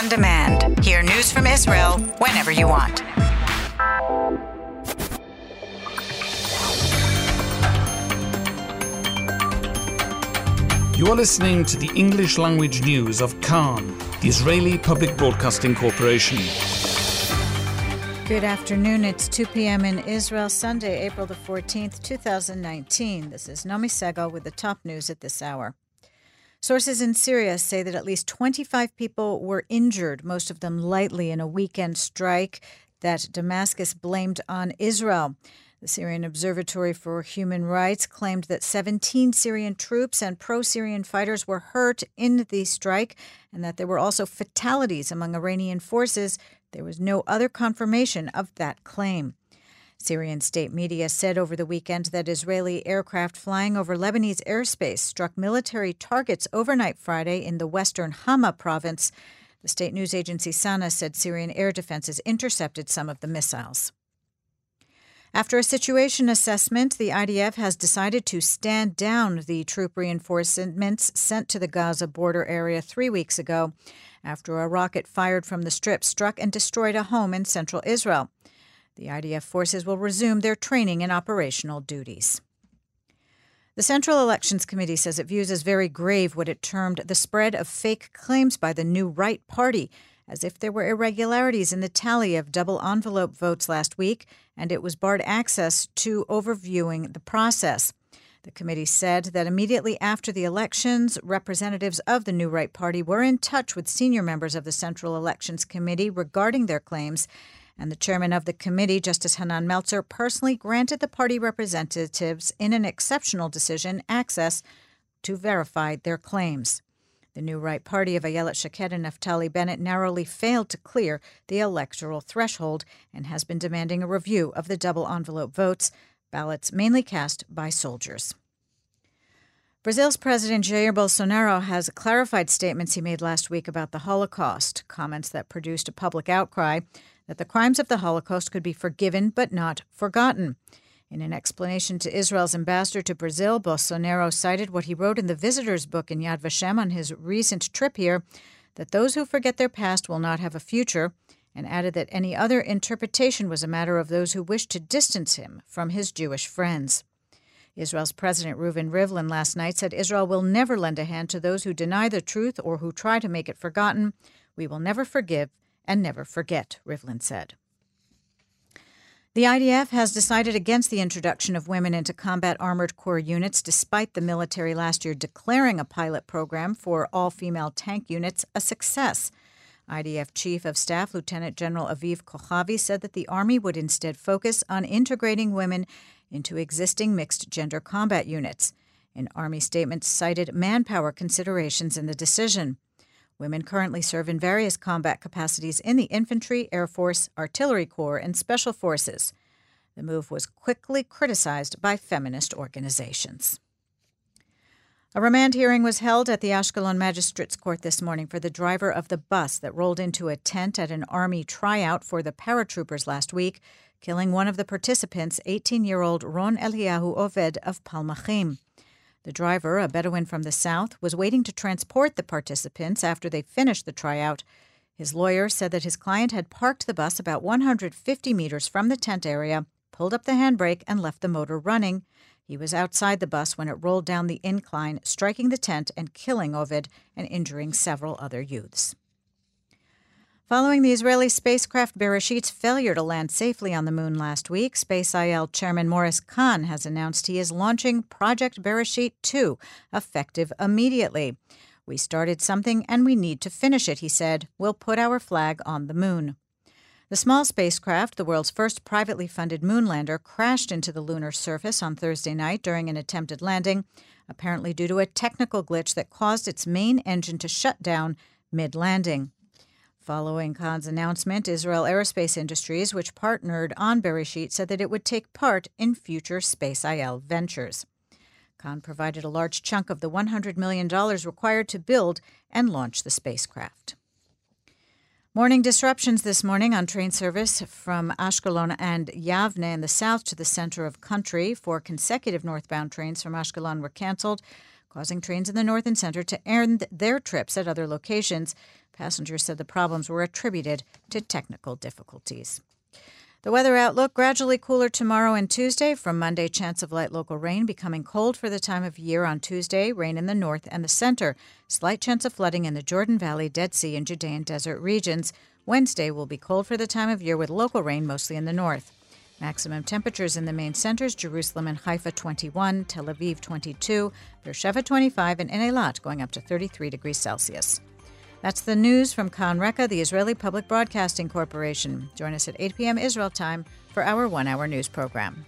on demand. Hear news from Israel whenever you want. You are listening to the English language news of Kan, the Israeli Public Broadcasting Corporation. Good afternoon. It's 2 p.m. in Israel, Sunday, April the 14th, 2019. This is Nomi Segal with the top news at this hour. Sources in Syria say that at least 25 people were injured, most of them lightly, in a weekend strike that Damascus blamed on Israel. The Syrian Observatory for Human Rights claimed that 17 Syrian troops and pro Syrian fighters were hurt in the strike and that there were also fatalities among Iranian forces there was no other confirmation of that claim. Syrian state media said over the weekend that Israeli aircraft flying over Lebanese airspace struck military targets overnight Friday in the western Hama province. The state news agency Sana said Syrian air defenses intercepted some of the missiles. After a situation assessment, the IDF has decided to stand down the troop reinforcements sent to the Gaza border area three weeks ago after a rocket fired from the strip struck and destroyed a home in central Israel. The IDF forces will resume their training and operational duties. The Central Elections Committee says it views as very grave what it termed the spread of fake claims by the new right party, as if there were irregularities in the tally of double envelope votes last week, and it was barred access to overviewing the process. The committee said that immediately after the elections, representatives of the New Right Party were in touch with senior members of the Central Elections Committee regarding their claims, and the chairman of the committee, Justice Hanan Meltzer, personally granted the party representatives, in an exceptional decision, access to verify their claims. The New Right Party of Ayelet Shaked and Naftali Bennett narrowly failed to clear the electoral threshold and has been demanding a review of the double envelope votes, ballots mainly cast by soldiers. Brazil's President Jair Bolsonaro has clarified statements he made last week about the Holocaust, comments that produced a public outcry that the crimes of the Holocaust could be forgiven but not forgotten. In an explanation to Israel's ambassador to Brazil, Bolsonaro cited what he wrote in the visitor's book in Yad Vashem on his recent trip here that those who forget their past will not have a future and added that any other interpretation was a matter of those who wished to distance him from his Jewish friends. Israel's President Reuven Rivlin last night said Israel will never lend a hand to those who deny the truth or who try to make it forgotten. We will never forgive and never forget, Rivlin said. The IDF has decided against the introduction of women into combat armored corps units, despite the military last year declaring a pilot program for all female tank units a success. IDF Chief of Staff Lieutenant General Aviv Kochavi said that the Army would instead focus on integrating women into existing mixed gender combat units. An Army statement cited manpower considerations in the decision. Women currently serve in various combat capacities in the infantry, Air Force, Artillery Corps, and Special Forces. The move was quickly criticized by feminist organizations. A remand hearing was held at the Ashkelon Magistrates Court this morning for the driver of the bus that rolled into a tent at an Army tryout for the paratroopers last week, killing one of the participants, 18 year old Ron Eliyahu Oved of Palmachim. The driver, a Bedouin from the south, was waiting to transport the participants after they finished the tryout. His lawyer said that his client had parked the bus about 150 meters from the tent area, pulled up the handbrake, and left the motor running. He was outside the bus when it rolled down the incline, striking the tent and killing Oved and injuring several other youths. Following the Israeli spacecraft Beresheet's failure to land safely on the moon last week, SpaceIL Chairman Morris Kahn has announced he is launching Project Beresheet 2, effective immediately. We started something and we need to finish it, he said. We'll put our flag on the moon. The small spacecraft, the world's first privately funded moonlander, crashed into the lunar surface on Thursday night during an attempted landing, apparently due to a technical glitch that caused its main engine to shut down mid landing. Following Kahn's announcement, Israel Aerospace Industries, which partnered on Beresheet, said that it would take part in future SpaceIL ventures. Kahn provided a large chunk of the $100 million required to build and launch the spacecraft. Morning disruptions this morning on train service from Ashkelon and Yavne in the south to the center of country. Four consecutive northbound trains from Ashkelon were canceled. causing trains in the north and center to end their trips at other locations. Passengers said the problems were attributed to technical difficulties. The weather outlook gradually cooler tomorrow and Tuesday. From Monday, chance of light local rain, becoming cold for the time of year on Tuesday, rain in the north and the center. Slight chance of flooding in the Jordan Valley, Dead Sea, and Judean desert regions. Wednesday will be cold for the time of year with local rain mostly in the north. Maximum temperatures in the main centers Jerusalem and Haifa 21, Tel Aviv 22, Beersheba 25, and Eilat going up to 33 degrees Celsius. That's the news from Kan Reka, the Israeli Public Broadcasting Corporation. Join us at 8 p.m. Israel time for our one hour news program.